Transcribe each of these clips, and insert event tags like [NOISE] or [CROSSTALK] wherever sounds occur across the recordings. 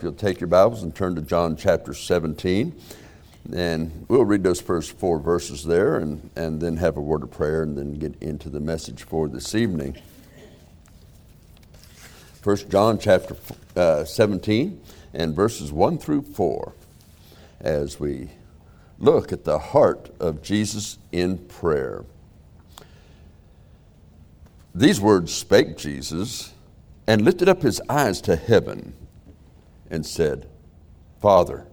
If you'll take your Bibles and turn to John chapter 17, and we'll read those first four verses there and, and then have a word of prayer and then get into the message for this evening. First John chapter uh, 17 and verses 1 through 4 as we look at the heart of Jesus in prayer. These words spake Jesus and lifted up his eyes to heaven and said, Father,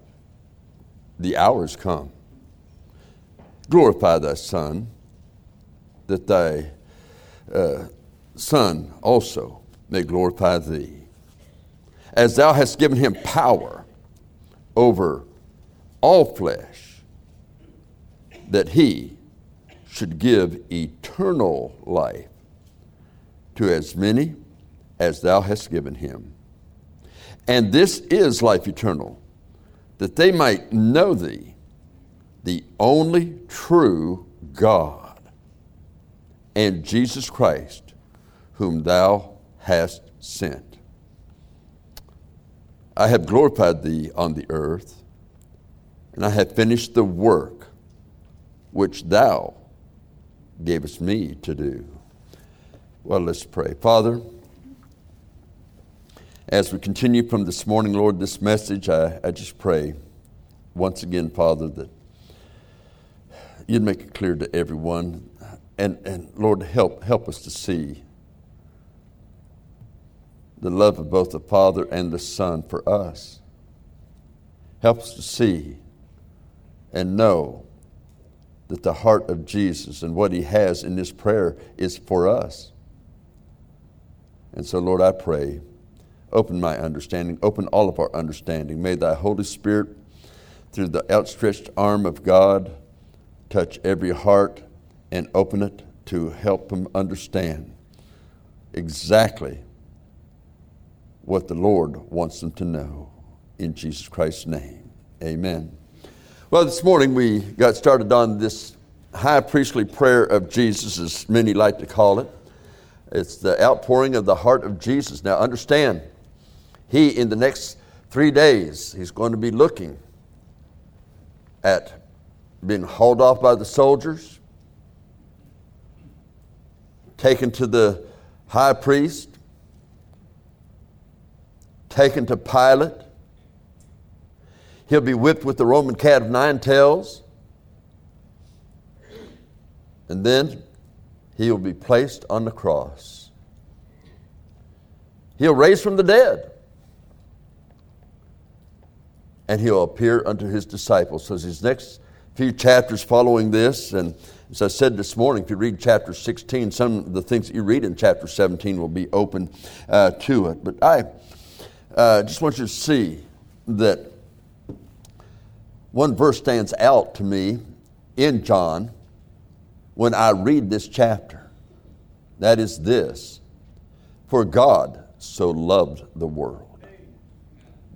the hour is come. Glorify thy Son, that thy uh, Son also may glorify thee. As thou hast given him power over all flesh, that he should give eternal life to as many as thou hast given him. And this is life eternal, that they might know thee, the only true God, and Jesus Christ, whom thou hast sent. I have glorified thee on the earth, and I have finished the work which thou gavest me to do. Well, let's pray. Father, as we continue from this morning, Lord, this message, I, I just pray once again, Father, that you'd make it clear to everyone. And, and Lord, help, help us to see the love of both the Father and the Son for us. Help us to see and know that the heart of Jesus and what He has in this prayer is for us. And so, Lord, I pray Open my understanding, open all of our understanding. May thy Holy Spirit, through the outstretched arm of God, touch every heart and open it to help them understand exactly what the Lord wants them to know. In Jesus Christ's name, amen. Well, this morning we got started on this high priestly prayer of Jesus, as many like to call it. It's the outpouring of the heart of Jesus. Now, understand, he, in the next three days, he's going to be looking at being hauled off by the soldiers, taken to the high priest, taken to Pilate. He'll be whipped with the Roman cat of nine tails. And then he will be placed on the cross. He'll raise from the dead and he'll appear unto his disciples. So his next few chapters following this, and as I said this morning, if you read chapter 16, some of the things that you read in chapter 17 will be open uh, to it. But I uh, just want you to see that one verse stands out to me in John when I read this chapter. That is this For God so loved the world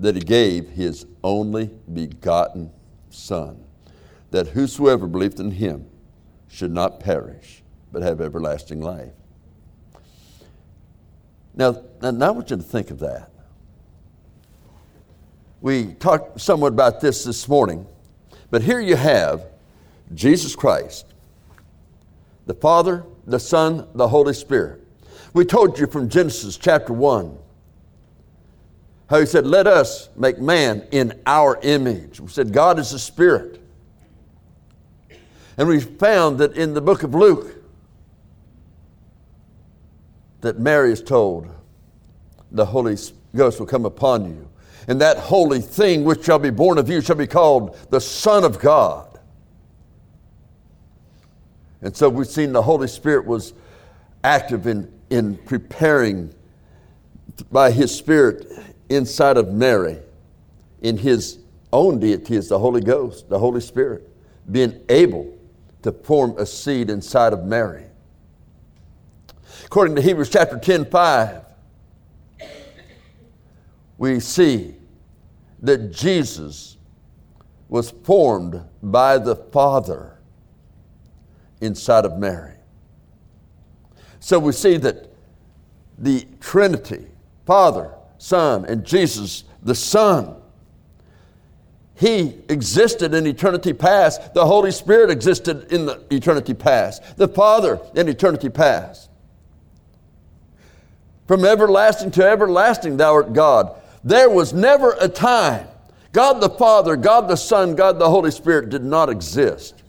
that he gave his only begotten Son, that whosoever believed in him should not perish, but have everlasting life. Now, now I want you to think of that. We talked somewhat about this this morning, but here you have Jesus Christ, the Father, the Son, the Holy Spirit. We told you from Genesis chapter 1 how he said, Let us make man in our image. We said, God is a spirit. And we found that in the book of Luke, that Mary is told, the Holy Ghost will come upon you. And that holy thing which shall be born of you shall be called the Son of God. And so we've seen the Holy Spirit was active in, in preparing by His Spirit inside of Mary in his own deity is the Holy Ghost, the Holy Spirit, being able to form a seed inside of Mary. According to Hebrews chapter 10 5, we see that Jesus was formed by the Father inside of Mary. So we see that the Trinity, Father, Son, and Jesus the Son. He existed in eternity past. The Holy Spirit existed in the eternity past. The Father in eternity past. From everlasting to everlasting, thou art God. There was never a time God the Father, God the Son, God the Holy Spirit did not exist.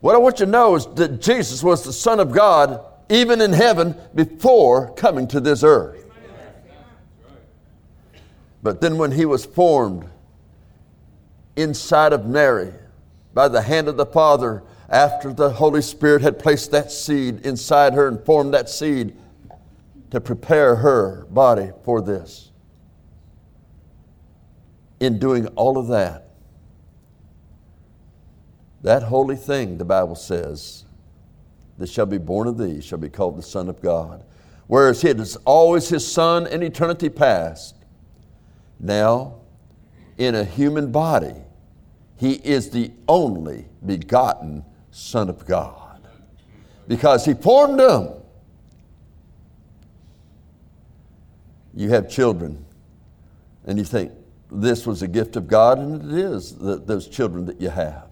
What I want you to know is that Jesus was the Son of God even in heaven before coming to this earth. But then when he was formed inside of Mary by the hand of the Father, after the Holy Spirit had placed that seed inside her and formed that seed to prepare her body for this. In doing all of that, that holy thing, the Bible says, that shall be born of thee shall be called the Son of God. Whereas he is always his Son in eternity past, now in a human body, he is the only begotten Son of God. Because he formed them. You have children, and you think this was a gift of God, and it is those children that you have.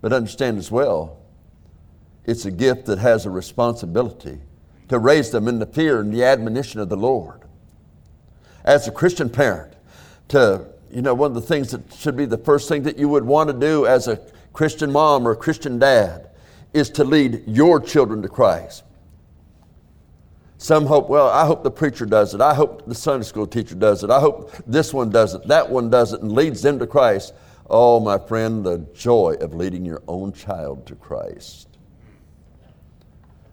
But understand as well, it's a gift that has a responsibility to raise them in the fear and the admonition of the Lord. As a Christian parent, to, you know, one of the things that should be the first thing that you would want to do as a Christian mom or a Christian dad is to lead your children to Christ. Some hope, well, I hope the preacher does it. I hope the Sunday school teacher does it. I hope this one does it, that one does it, and leads them to Christ. Oh, my friend, the joy of leading your own child to Christ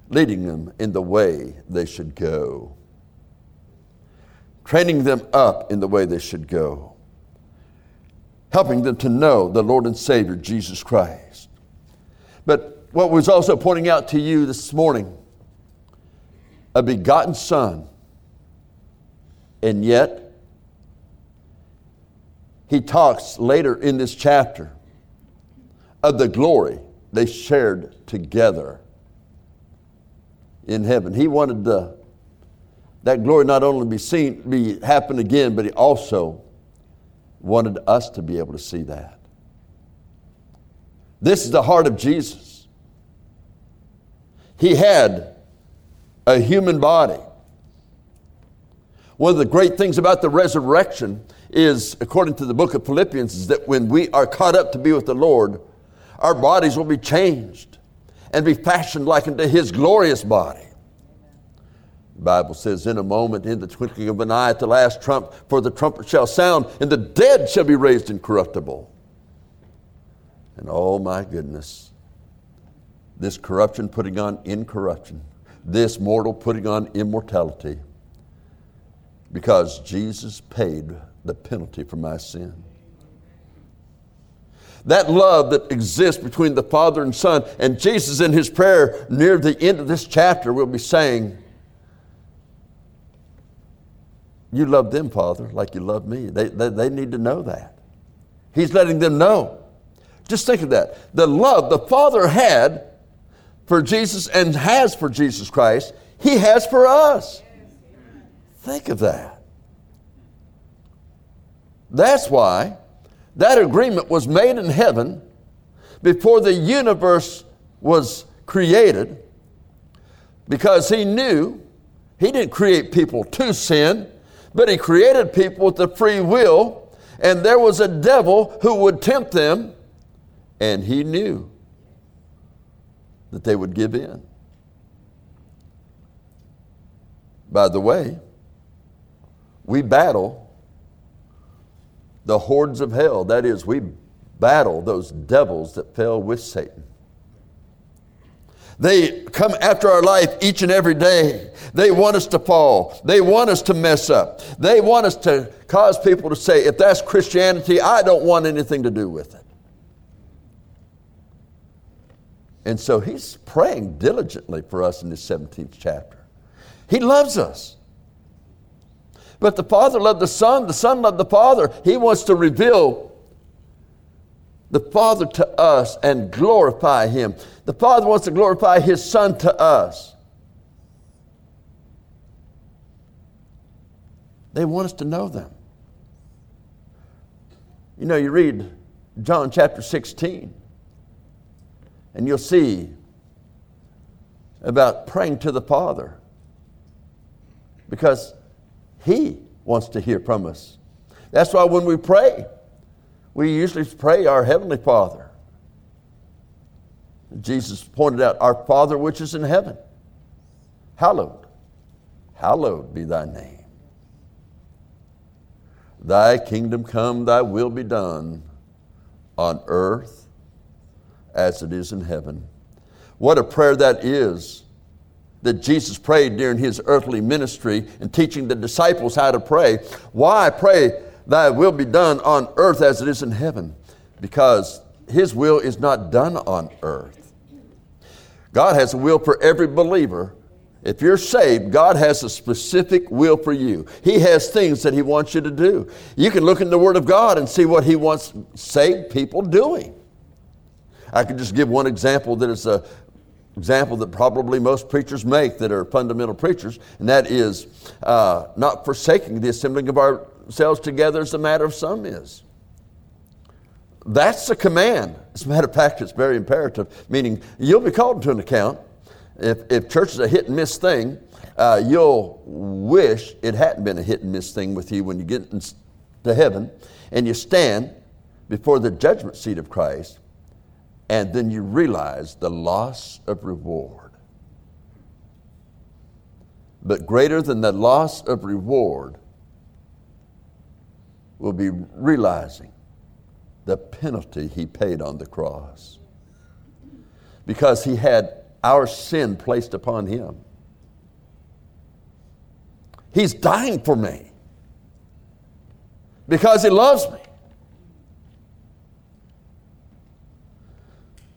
leading them in the way they should go, training them up in the way they should go, helping them to know the Lord and Savior, Jesus Christ. But what was also pointing out to you this morning a begotten Son, and yet he talks later in this chapter of the glory they shared together in heaven. He wanted the, that glory not only be seen, be happen again, but he also wanted us to be able to see that. This is the heart of Jesus. He had a human body. One of the great things about the resurrection is, according to the book of Philippians, is that when we are caught up to be with the Lord, our bodies will be changed and be fashioned like unto his glorious body. The Bible says, In a moment, in the twinkling of an eye, at the last trump, for the trumpet shall sound, and the dead shall be raised incorruptible. And oh my goodness, this corruption putting on incorruption, this mortal putting on immortality, because Jesus paid the penalty for my sin. That love that exists between the Father and Son. And Jesus, in his prayer near the end of this chapter, will be saying, You love them, Father, like you love me. They, they, they need to know that. He's letting them know. Just think of that. The love the Father had for Jesus and has for Jesus Christ, He has for us. Think of that. That's why that agreement was made in heaven before the universe was created because he knew he didn't create people to sin, but he created people with the free will, and there was a devil who would tempt them, and he knew that they would give in. By the way, we battle the hordes of hell. That is, we battle those devils that fell with Satan. They come after our life each and every day. They want us to fall. They want us to mess up. They want us to cause people to say, if that's Christianity, I don't want anything to do with it. And so he's praying diligently for us in this 17th chapter. He loves us. But the Father loved the Son, the Son loved the Father. He wants to reveal the Father to us and glorify Him. The Father wants to glorify His Son to us. they want us to know them. You know, you read John chapter 16, and you'll see about praying to the Father because He wants to hear from us. That's why when we pray, we usually pray our Heavenly Father. Jesus pointed out, Our Father which is in heaven, hallowed, hallowed be thy name. Thy kingdom come, thy will be done on earth as it is in heaven. What a prayer that is that Jesus prayed during his earthly ministry and teaching the disciples how to pray. Why pray, Thy will be done on earth as it is in heaven? Because his will is not done on earth. God has a will for every believer. If you're saved, God has a specific will for you. He has things that He wants you to do. You can look in the Word of God and see what He wants saved people doing. I could just give one example that is a example that probably most preachers make that are fundamental preachers, and that is uh, not forsaking the assembling of ourselves together as the matter of some is. That's a command. As a matter of fact, it's very imperative, meaning you'll be called to an account. If, if church is a hit and miss thing, uh, you'll wish it hadn't been a hit and miss thing with you when you get to heaven and you stand before the judgment seat of Christ and then you realize the loss of reward. But greater than the loss of reward will be realizing the penalty he paid on the cross. Because he had our sin placed upon him. He's dying for me because he loves me.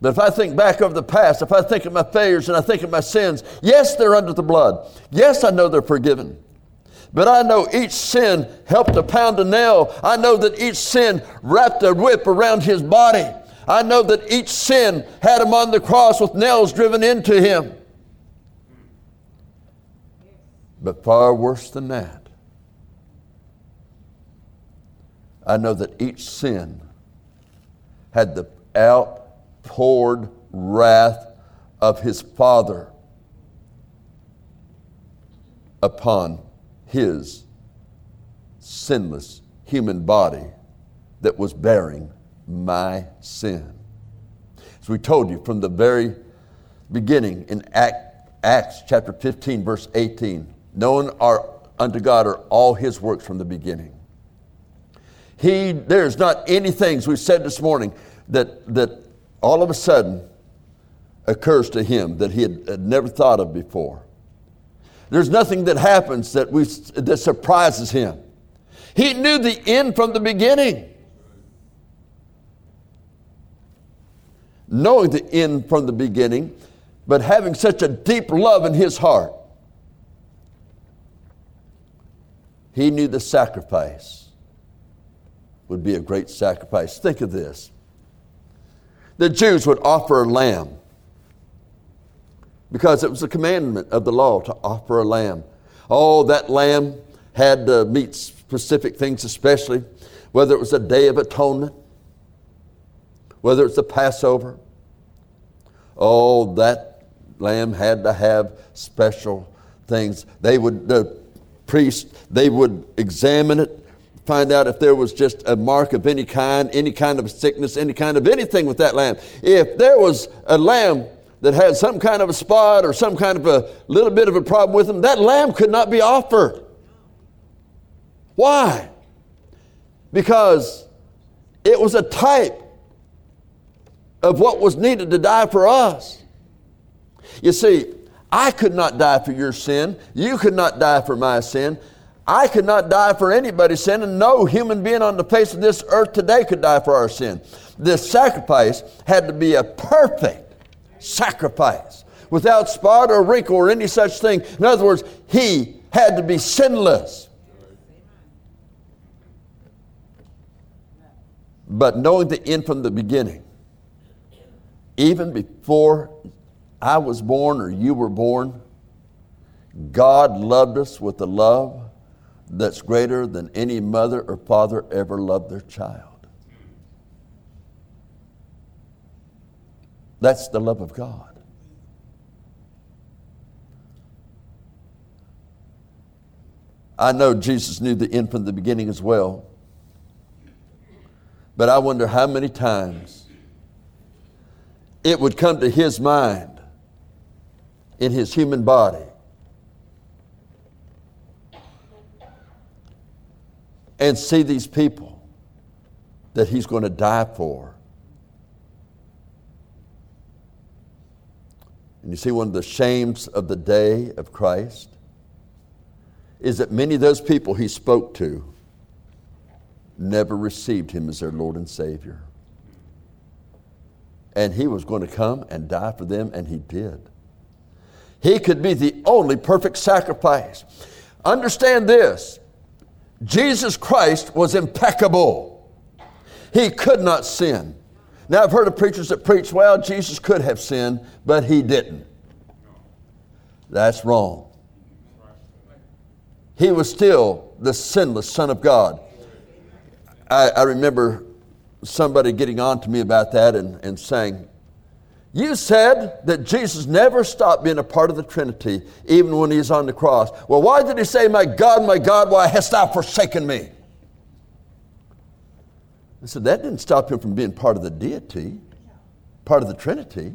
But if I think back over the past, if I think of my failures and I think of my sins, yes, they're under the blood. Yes, I know they're forgiven. But I know each sin helped to pound a nail. I know that each sin wrapped a whip around his body. I know that each sin had him on the cross with nails driven into him. But far worse than that, I know that each sin had the outpoured wrath of his Father upon his sinless human body that was bearing my sin. As we told you from the very beginning in Acts chapter 15, verse 18, known are unto God are all his works from the beginning. He, there's not any things we said this morning, that, that all of a sudden occurs to him that he had, had never thought of before. There's nothing that happens that, we, that surprises him. He knew the end from the beginning. Knowing the end from the beginning, but having such a deep love in his heart, he knew the sacrifice would be a great sacrifice. Think of this the Jews would offer a lamb because it was a commandment of the law to offer a lamb. Oh, that lamb had to meet specific things, especially whether it was a day of atonement, whether it's the Passover. Oh, that lamb had to have special things. They would, the priest, they would examine it find out if there was just a mark of any kind, any kind of sickness, any kind of anything with that lamb. If there was a lamb that had some kind of a spot or some kind of a little bit of a problem with them, that lamb could not be offered. Why? Because it was a type of what was needed to die for us. You see, I could not die for your sin. You could not die for my sin. I could not die for anybody's sin, and no human being on the face of this earth today could die for our sin. This sacrifice had to be a perfect sacrifice without spot or wrinkle or any such thing. In other words, he had to be sinless. But knowing the end from the beginning, even before I was born or you were born, God loved us with a love that's greater than any mother or father ever loved their child. That's the love of God. I know Jesus knew the end from the beginning as well. But I wonder how many times it would come to his mind in his human body and see these people that he's going to die for. And you see, one of the shames of the day of Christ is that many of those people he spoke to never received him as their Lord and Savior. And he was going to come and die for them, and he did. He could be the only perfect sacrifice. Understand this Jesus Christ was impeccable, he could not sin. Now, I've heard of preachers that preach, well, Jesus could have sinned, but he didn't. That's wrong he was still the sinless Son of God. I, I remember somebody getting on to me about that and, and saying, You said that Jesus never stopped being a part of the Trinity, even when he's on the cross. Well, why did he say, My God, my God, why hast thou forsaken me? I said, That didn't stop him from being part of the deity, part of the Trinity.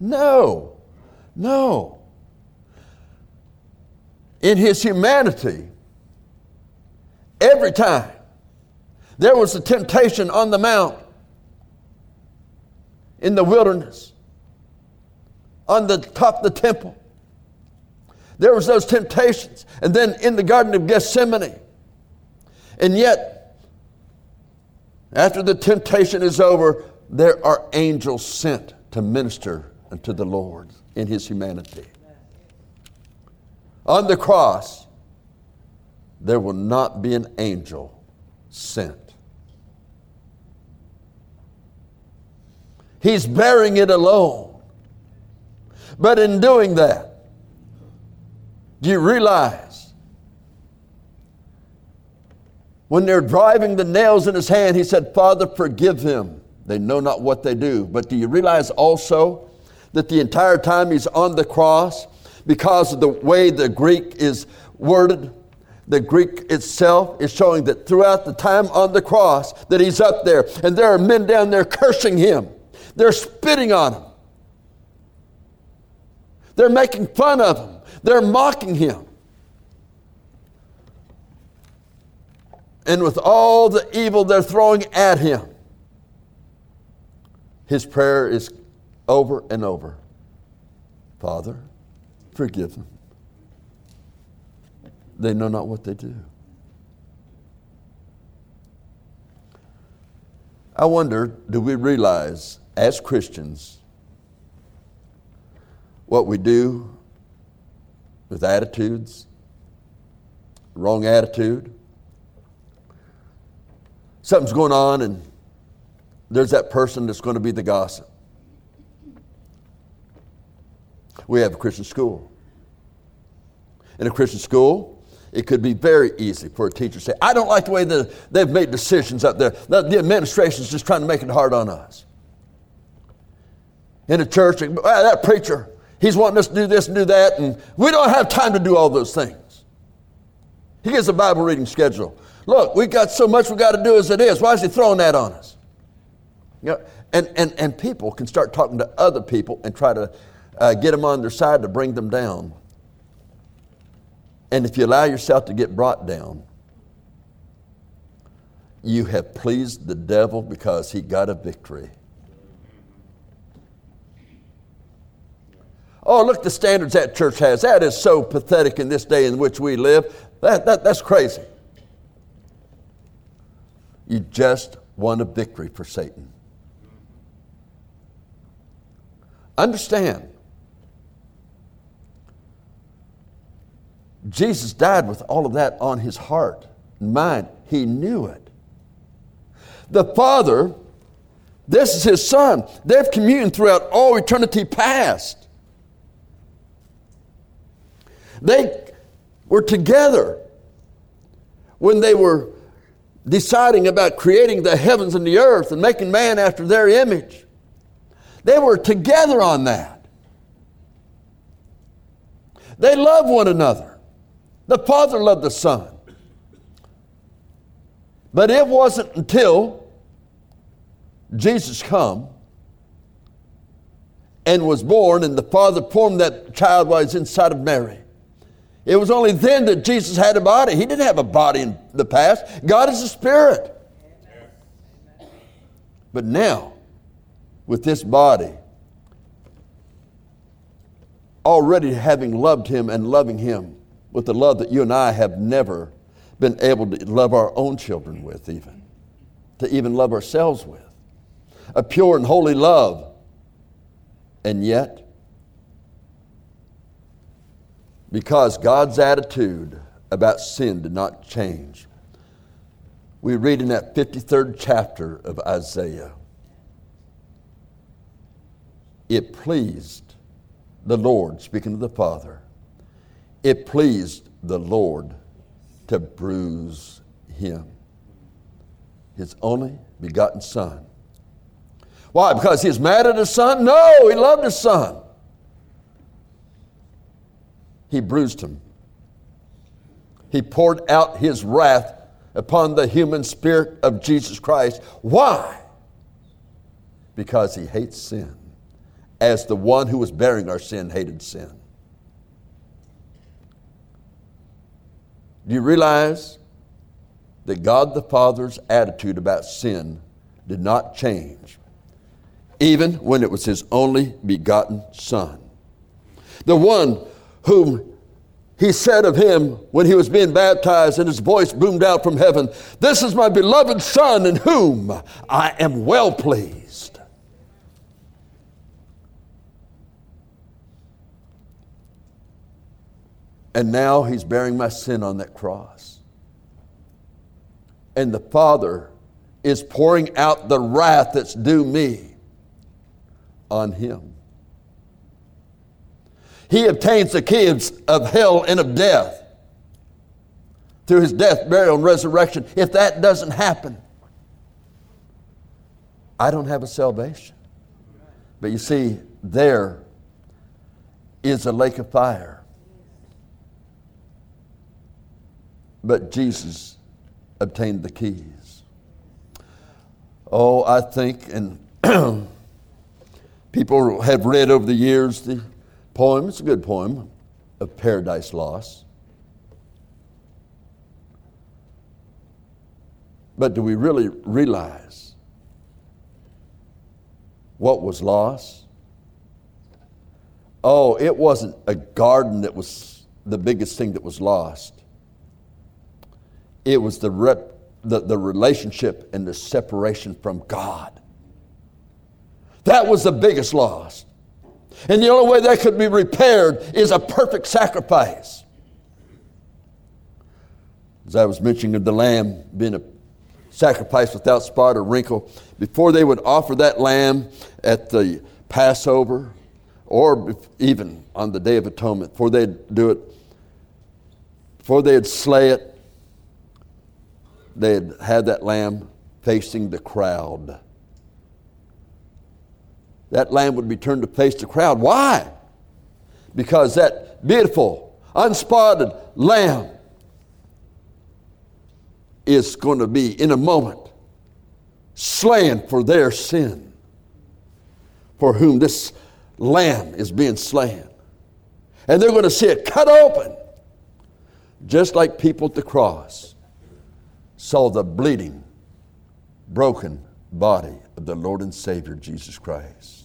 No, no in his humanity, every time there was a temptation on the mount, in the wilderness, on the top of the temple, there was those temptations, and then in the Garden of Gethsemane. And yet, after the temptation is over, there are angels sent to minister unto the Lord in his humanity on the cross, there will not be an angel sent. He's bearing it alone. But in doing that, do you realize when they're driving the nails in his hand, he said, Father, forgive them. They know not what they do. But do you realize also that the entire time he's on the cross, because of the way the Greek is worded. The Greek itself is showing that throughout the time on the cross that he's up there and there are men down there cursing him. They're spitting on him. They're making fun of him. They're mocking him. And with all the evil they're throwing at him, his prayer is over and over Father, Forgive them. They know not what they do. I wonder do we realize as Christians what we do with attitudes, wrong attitude? Something's going on, and there's that person that's going to be the gossip. We have a Christian school. In a Christian school, it could be very easy for a teacher to say, I don't like the way the, they've made decisions up there. The, the administration is just trying to make it hard on us. In a church, well, that preacher, he's wanting us to do this and do that, and we don't have time to do all those things. He gives a Bible reading schedule. Look, we've got so much we've got to do as it is. Why is he throwing that on us? You know, and, and, and people can start talking to other people and try to uh, get them on their side to bring them down. And if you allow yourself to get brought down, you have pleased the devil because he got a victory. Oh, look, the standards that church has. That is so pathetic in this day in which we live. That, that, that's crazy. You just won a victory for Satan. Understand, Jesus died with all of that on his heart and mind. He knew it. The Father, this is his Son. They've communed throughout all eternity past. They were together when they were deciding about creating the heavens and the earth and making man after their image. They were together on that. They loved one another. The Father loved the Son. But it wasn't until Jesus come and was born and the Father formed that child while he's inside of Mary. It was only then that Jesus had a body. He didn't have a body in the past. God is a spirit. But now, with this body, already having loved him and loving him with the love that you and I have never been able to love our own children with, even, to even love ourselves with. A pure and holy love. And yet, because God's attitude about sin did not change. We read in that 53rd chapter of Isaiah it pleased the Lord, speaking to the Father, it pleased the Lord to bruise him, his only begotten Son. Why? Because he's mad at his son? No, he loved his son he bruised him. He poured out his wrath upon the human spirit of Jesus Christ. Why? Because he hates sin, as the one who was bearing our sin hated sin. Do you realize that God the Father's attitude about sin did not change, even when it was his only begotten Son? The one whom he said of him when he was being baptized, and his voice boomed out from heaven This is my beloved Son, in whom I am well pleased. And now he's bearing my sin on that cross. And the Father is pouring out the wrath that's due me on him. He obtains the keys of hell and of death through his death, burial, and resurrection. If that doesn't happen, I don't have a salvation. But you see, there is a lake of fire. But Jesus obtained the keys. Oh, I think, and [CLEARS THROAT] people have read over the years the poem. It's a good poem of Paradise Lost. But do we really realize what was lost? Oh, it wasn't a garden that was the biggest thing that was lost. It was the, rep, the, the relationship and the separation from God. That was the biggest loss. And the only way that could be repaired is a perfect sacrifice. As I was mentioning of the lamb being a sacrifice without spot or wrinkle, before they would offer that lamb at the Passover or even on the Day of Atonement, before they'd do it, before they'd slay it, they'd have that lamb facing the crowd that lamb would be turned to face the crowd. Why? Because that beautiful, unspotted lamb is going to be, in a moment, slain for their sin, for whom this lamb is being slain. And they're going to see it cut open, just like people at the cross saw the bleeding, broken body of the Lord and Savior Jesus Christ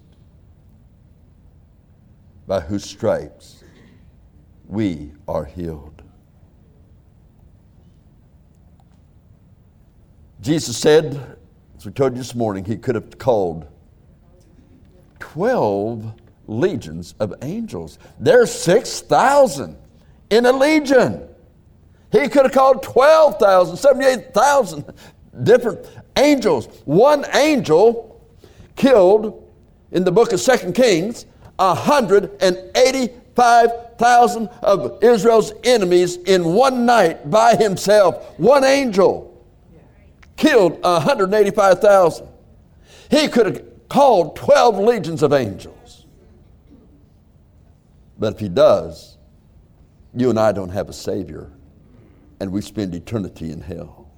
by whose stripes we are healed. Jesus said, as we told you this morning, he could have called 12 legions of angels. There's 6,000 in a legion. He could have called 12,000, 78,000 different angels. One angel killed in the book of Second Kings 185,000 of Israel's enemies in one night by himself. One angel killed 185,000. He could have called 12 legions of angels. But if he does, you and I don't have a Savior, and we spend eternity in hell.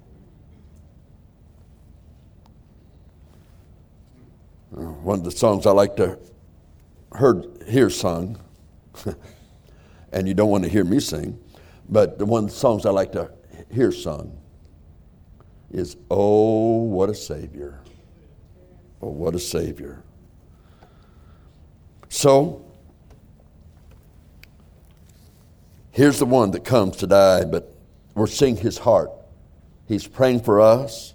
Uh, one of the songs I like to heard, hear sung, and you don't want to hear me sing, but the one the songs I like to hear sung is Oh, what a Savior! Oh, what a Savior. So, here's the one that comes to die, but we're seeing his heart. He's praying for us,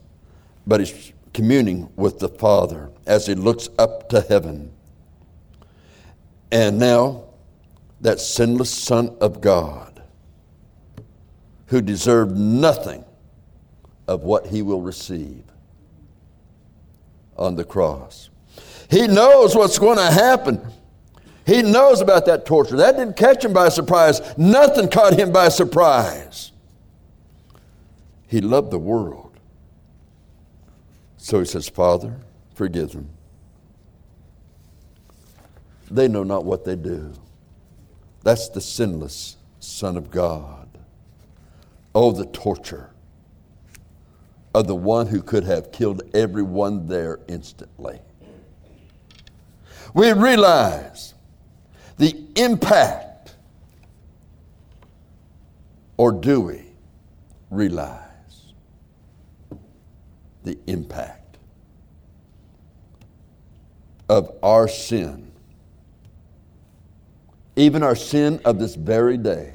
but he's communing with the Father as he looks up to heaven. And now, that sinless Son of God, who deserved nothing of what he will receive on the cross. He knows what's going to happen. He knows about that torture. That didn't catch him by surprise. Nothing caught him by surprise. He loved the world. So he says, Father, forgive them. They know not what they do. That's the sinless Son of God. Oh, the torture of the one who could have killed everyone there instantly. We realize the impact, or do we realize the impact of our sin? Even our sin of this very day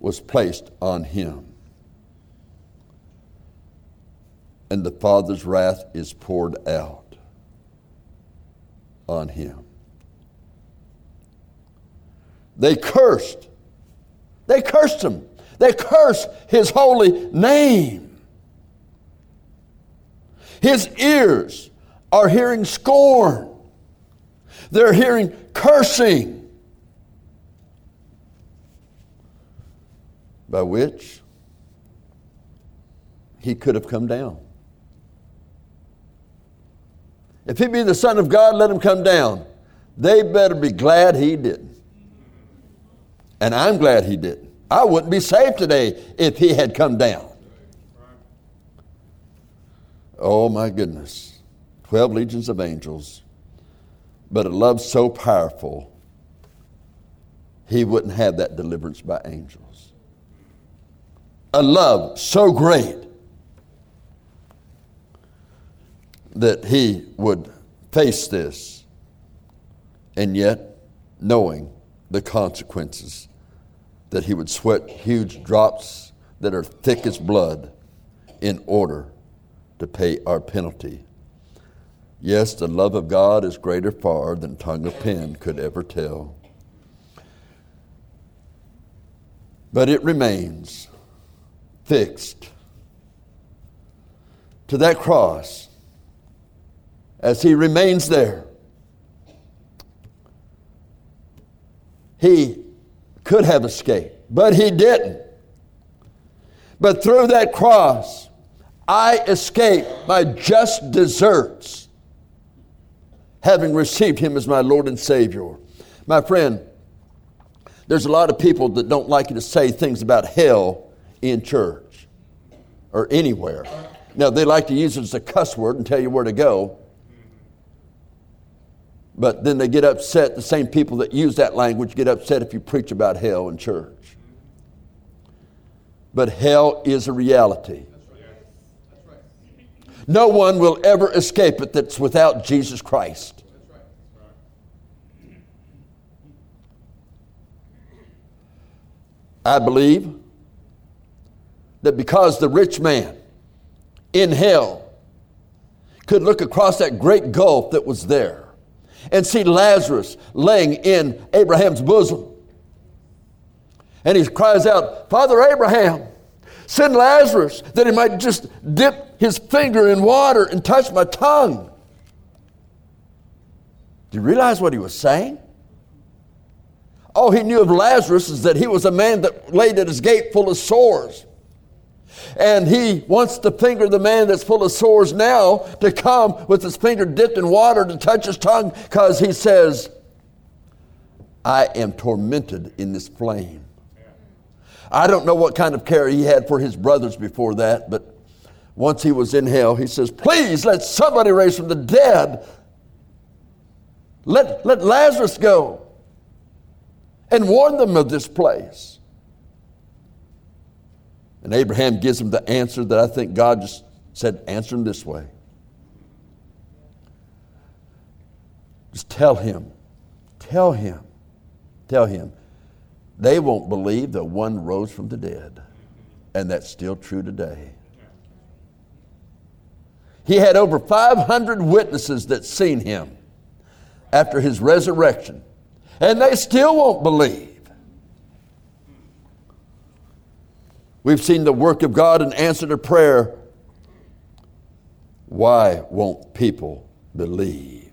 was placed on him. and the Father's wrath is poured out on him. They cursed. They cursed him. They cursed his holy name. His ears are hearing scorn. They're hearing cursing. By which he could have come down. If he be the Son of God, let him come down. They better be glad he didn't. And I'm glad he didn't. I wouldn't be saved today if he had come down. Oh my goodness. 12 legions of angels, but a love so powerful, he wouldn't have that deliverance by angels. A love so great that he would face this, and yet knowing the consequences, that he would sweat huge drops that are thick as blood in order to pay our penalty. Yes, the love of God is greater far than tongue of pen could ever tell. But it remains fixed to that cross as he remains there. He could have escaped, but he didn't. But through that cross, I escaped my just deserts, having received him as my Lord and Savior. My friend, there's a lot of people that don't like you to say things about hell in church or anywhere. Now, they like to use it as a cuss word and tell you where to go. But then they get upset, the same people that use that language get upset if you preach about hell in church. But hell is a reality. No one will ever escape it that's without Jesus Christ. I believe that because the rich man in hell could look across that great gulf that was there and see Lazarus laying in Abraham's bosom. And he cries out, Father Abraham, send Lazarus that he might just dip his finger in water and touch my tongue. Do you realize what he was saying? All he knew of Lazarus is that he was a man that laid at his gate full of sores. And he wants the finger of the man that's full of sores now to come with his finger dipped in water to touch his tongue because he says, I am tormented in this flame. I don't know what kind of care he had for his brothers before that, but once he was in hell, he says, Please let somebody raise from the dead. Let, let Lazarus go and warn them of this place. And Abraham gives him the answer that I think God just said, Answer him this way. Just tell him, tell him, tell him they won't believe that one rose from the dead. And that's still true today. He had over 500 witnesses that seen him after his resurrection, and they still won't believe. We've seen the work of God and answer to prayer. Why won't people believe?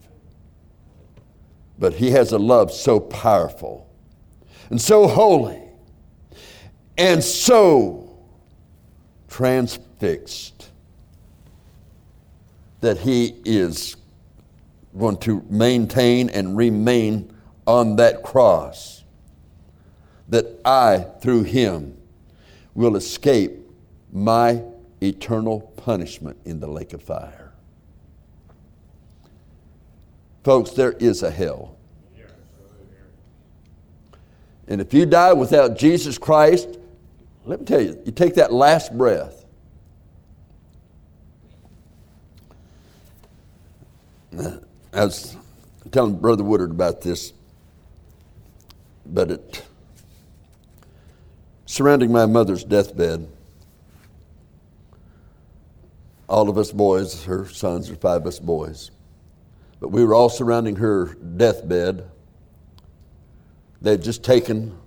But he has a love so powerful and so holy and so transfixed that he is going to maintain and remain on that cross, that I, through him, will escape my eternal punishment in the lake of fire. Folks, there is a hell. And if you die without Jesus Christ, let me tell you, you take that last breath. I was telling Brother Woodard about this, but it surrounding my mother's deathbed. All of us boys, her sons, or five of us boys, but we were all surrounding her deathbed They had just taken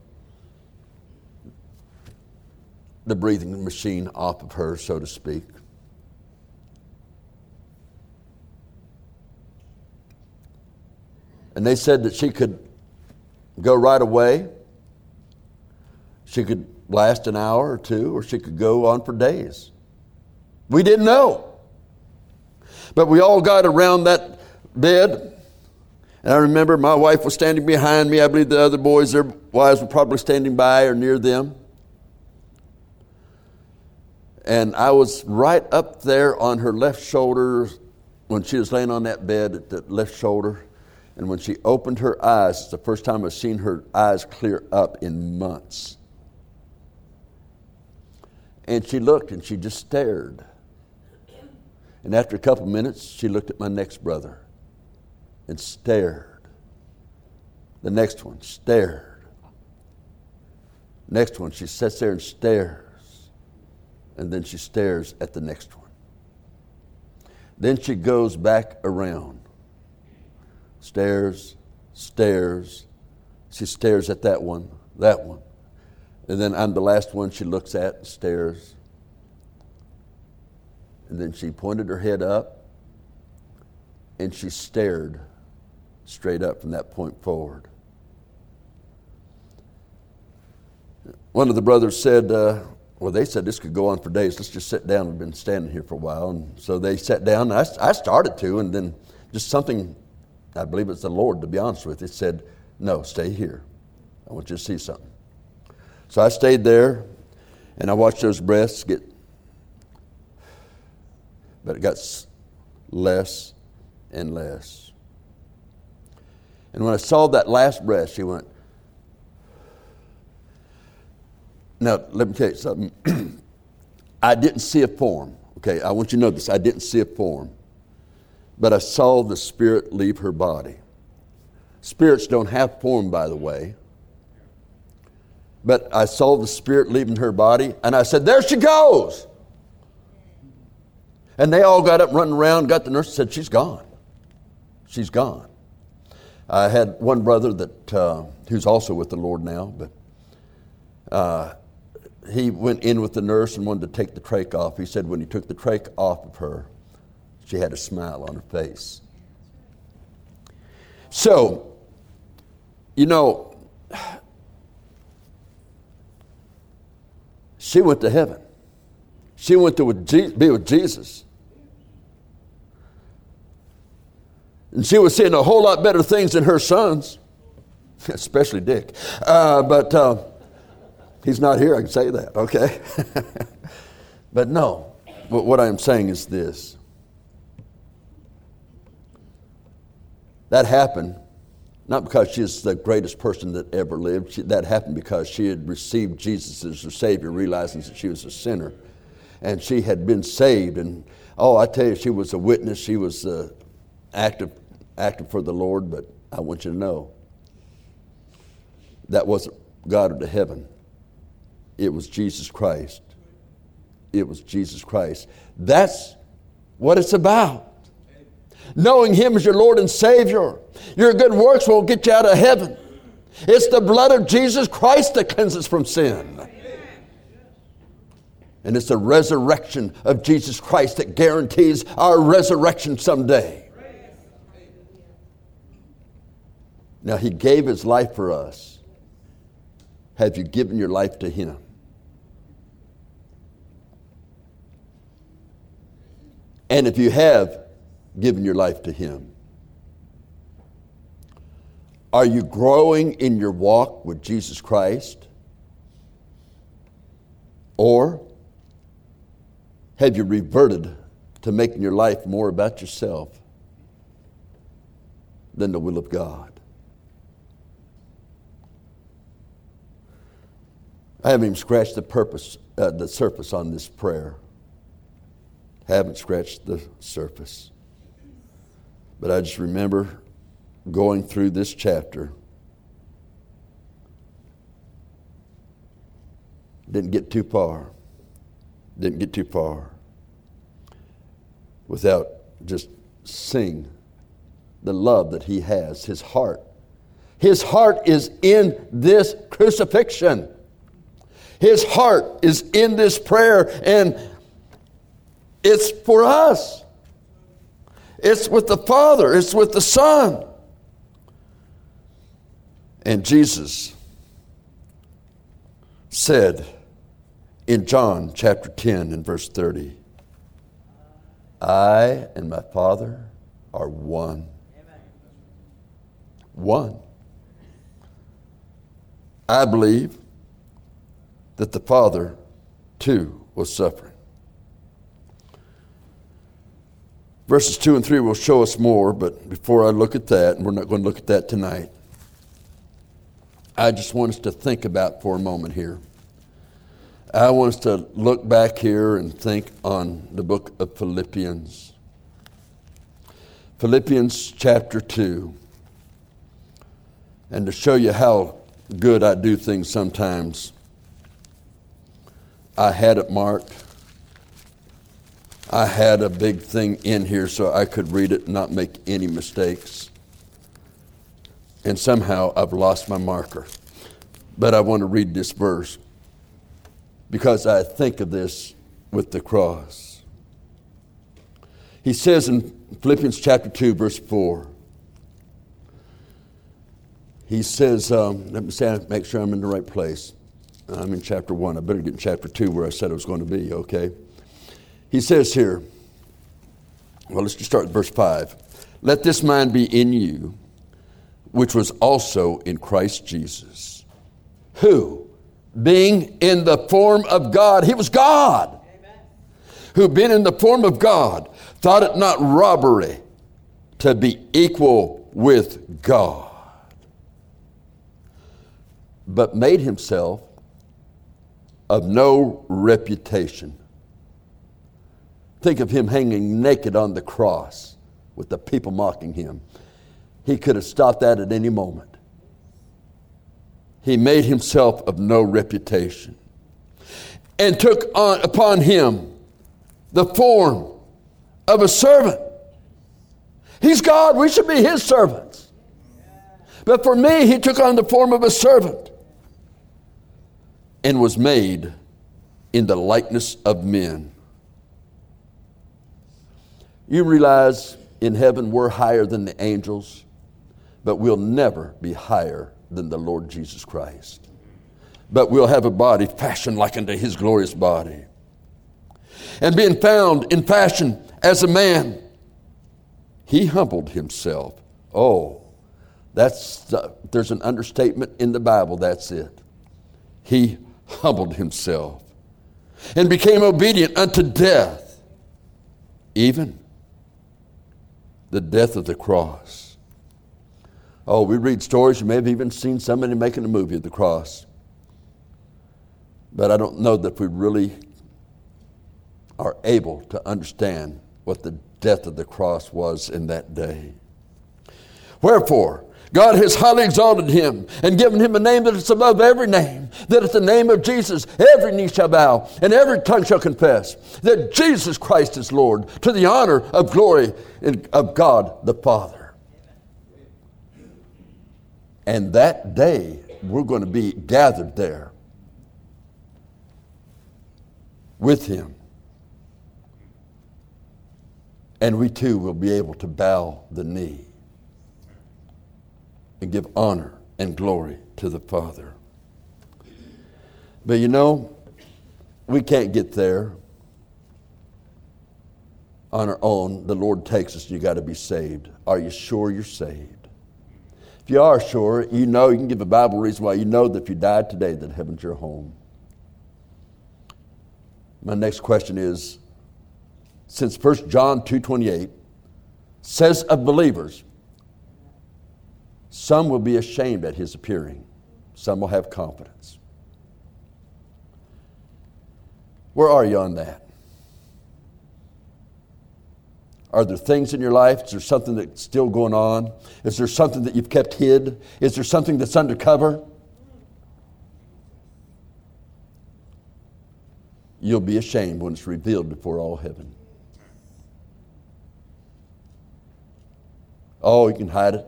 the breathing machine off of her, so to speak. And they said that she could go right away. She could last an hour or two, or she could go on for days. We didn't know. But we all got around that bed and I remember my wife was standing behind me. I believe the other boys, their wives were probably standing by or near them. And I was right up there on her left shoulder when she was laying on that bed at the left shoulder. And when she opened her eyes, it's the first time I've seen her eyes clear up in months. And she looked and she just stared. And after a couple minutes, she looked at my next brother and stared. The next one stared. Next one, she sits there and stares. And then she stares at the next one. Then she goes back around. Stares, stares. She stares at that one, that one. And then I'm the last one she looks at and stares. And then she pointed her head up and she stared straight up from that point forward. One of the brothers said, uh, well, they said this could go on for days. Let's just sit down. We've been standing here for a while. And so they sat down. I, I started to, and then just something, I believe it's the Lord, to be honest with you, said, no, stay here. I want you to see something. So I stayed there, and I watched those breaths get, but it got less and less and when I saw that last breath, she went, Now, let me tell you something. [CLEARS THROAT] I didn't see a form. Okay, I want you to know this. I didn't see a form. But I saw the spirit leave her body. Spirits don't have form, by the way. But I saw the spirit leaving her body, and I said, There she goes. And they all got up running around, got the nurse, and said, She's gone. She's gone. I had one brother that uh, who's also with the Lord now, but uh, he went in with the nurse and wanted to take the trach off. He said when he took the trach off of her, she had a smile on her face. So, you know, she went to heaven. She went to be with Jesus. And she was seeing a whole lot better things than her sons, [LAUGHS] especially Dick. Uh, but uh, he's not here, I can say that, okay? [LAUGHS] but no, what I'm saying is this that happened not because she's the greatest person that ever lived. She, that happened because she had received Jesus as her Savior, realizing that she was a sinner. And she had been saved. And oh, I tell you, she was a witness. She was uh, active, active for the Lord. But I want you to know that wasn't God of the heaven, it was Jesus Christ. It was Jesus Christ. That's what it's about knowing Him as your Lord and Savior. Your good works won't get you out of heaven. It's the blood of Jesus Christ that cleanses from sin. And it's the resurrection of Jesus Christ that guarantees our resurrection someday. Now, He gave His life for us. Have you given your life to Him? And if you have, given your life to Him? Are you growing in your walk with Jesus Christ? Or have you reverted to making your life more about yourself than the will of God? I haven't even scratched the purpose, uh, the surface on this prayer. Haven't scratched the surface. But I just remember going through this chapter. Didn't get too far. Didn't get too far without just seeing the love that he has, his heart. His heart is in this crucifixion. His heart is in this prayer, and it's for us. It's with the Father, it's with the Son. And Jesus said in John chapter 10 and verse 30, I and my Father are one. One. I believe that the Father too was suffering. Verses 2 and 3 will show us more, but before I look at that, and we're not going to look at that tonight, I just want us to think about for a moment here. I want us to look back here and think on the book of Philippians. Philippians chapter 2. And to show you how good I do things sometimes, I had it marked I had a big thing in here so I could read it and not make any mistakes. And somehow I've lost my marker. But I want to read this verse because I think of this with the cross. He says in Philippians chapter 2, verse 4, he says, um, let me say, make sure I'm in the right place. I'm in chapter 1. I better get in chapter 2 where I said I was going to be, okay? He says here, well, let's just start with verse 5. Let this mind be in you, which was also in Christ Jesus, who, being in the form of God, he was God, Amen. who, being in the form of God, thought it not robbery to be equal with God, but made himself of no reputation Think of him hanging naked on the cross with the people mocking him. He could have stopped that at any moment. He made himself of no reputation and took on upon him the form of a servant. He's God, we should be his servants. But for me, he took on the form of a servant and was made in the likeness of men. You realize in heaven we're higher than the angels, but we'll never be higher than the Lord Jesus Christ. but we'll have a body fashioned like unto his glorious body. And being found in fashion as a man, he humbled himself. Oh, that's uh, there's an understatement in the Bible. That's it. He humbled himself and became obedient unto death, even the death of the cross. Oh, we read stories. You may have even seen somebody making a movie of the cross. But I don't know that we really are able to understand what the death of the cross was in that day. Wherefore, God has highly exalted him and given him a name that is above every name, that at the name of Jesus every knee shall bow and every tongue shall confess that Jesus Christ is Lord to the honor of glory of God the Father. And that day we're going to be gathered there with him. And we too will be able to bow the knee and give honor and glory to the Father. But you know, we can't get there on our own. The Lord takes us, you got to be saved. Are you sure you're saved? If you are sure, you know, you can give a Bible reason why you know that if you died today, that heaven's your home. My next question is since 1 John 2:28 says of believers some will be ashamed at his appearing. Some will have confidence. Where are you on that? Are there things in your life? Is there something that's still going on? Is there something that you've kept hid? Is there something that's undercover? You'll be ashamed when it's revealed before all heaven. Oh, you can hide it.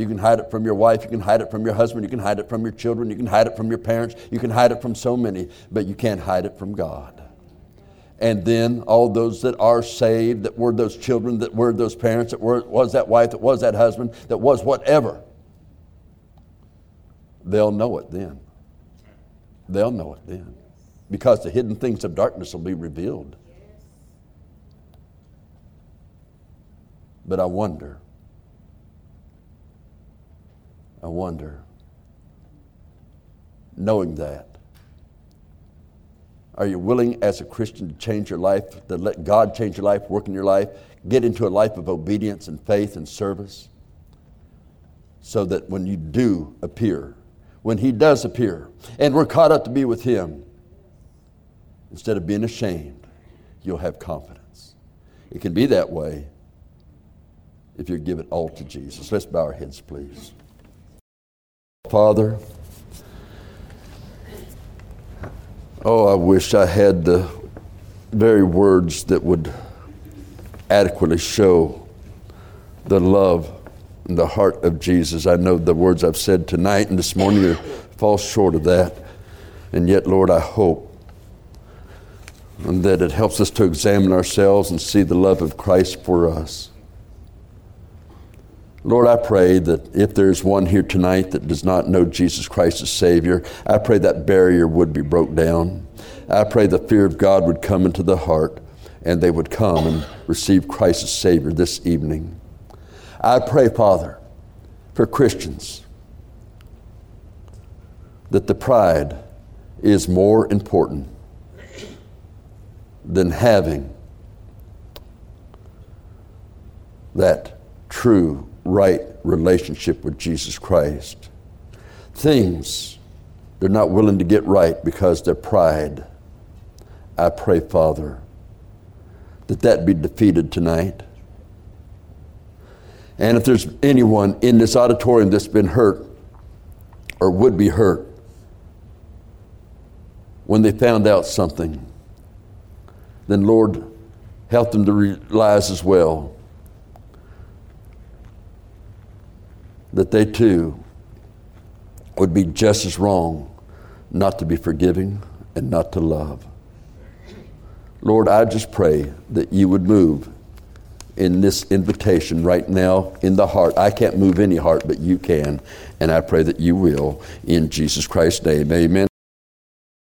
You can hide it from your wife, you can hide it from your husband, you can hide it from your children, you can hide it from your parents, you can hide it from so many, but you can't hide it from God. And then all those that are saved, that were those children, that were those parents, that were, was that wife, that was that husband, that was whatever, they'll know it then. They'll know it then because the hidden things of darkness will be revealed. But I wonder, I wonder, knowing that, are you willing as a Christian to change your life, to let God change your life, work in your life, get into a life of obedience and faith and service? So that when you do appear, when He does appear, and we're caught up to be with Him, instead of being ashamed, you'll have confidence. It can be that way if you give it all to Jesus. Let's bow our heads, please. Father, oh, I wish I had the very words that would adequately show the love and the heart of Jesus. I know the words I've said tonight and this morning fall short of that. And yet, Lord, I hope that it helps us to examine ourselves and see the love of Christ for us. Lord, I pray that if there's one here tonight that does not know Jesus Christ as Savior, I pray that barrier would be broke down. I pray the fear of God would come into the heart and they would come and receive Christ as Savior this evening. I pray, Father, for Christians that the pride is more important than having that true, right relationship with Jesus Christ. Things they're not willing to get right because their pride. I pray, Father, that that be defeated tonight. And if there's anyone in this auditorium that's been hurt or would be hurt when they found out something, then Lord, help them to realize as well that they too would be just as wrong not to be forgiving and not to love. Lord, I just pray that you would move in this invitation right now in the heart. I can't move any heart, but you can. And I pray that you will. In Jesus Christ's name, amen.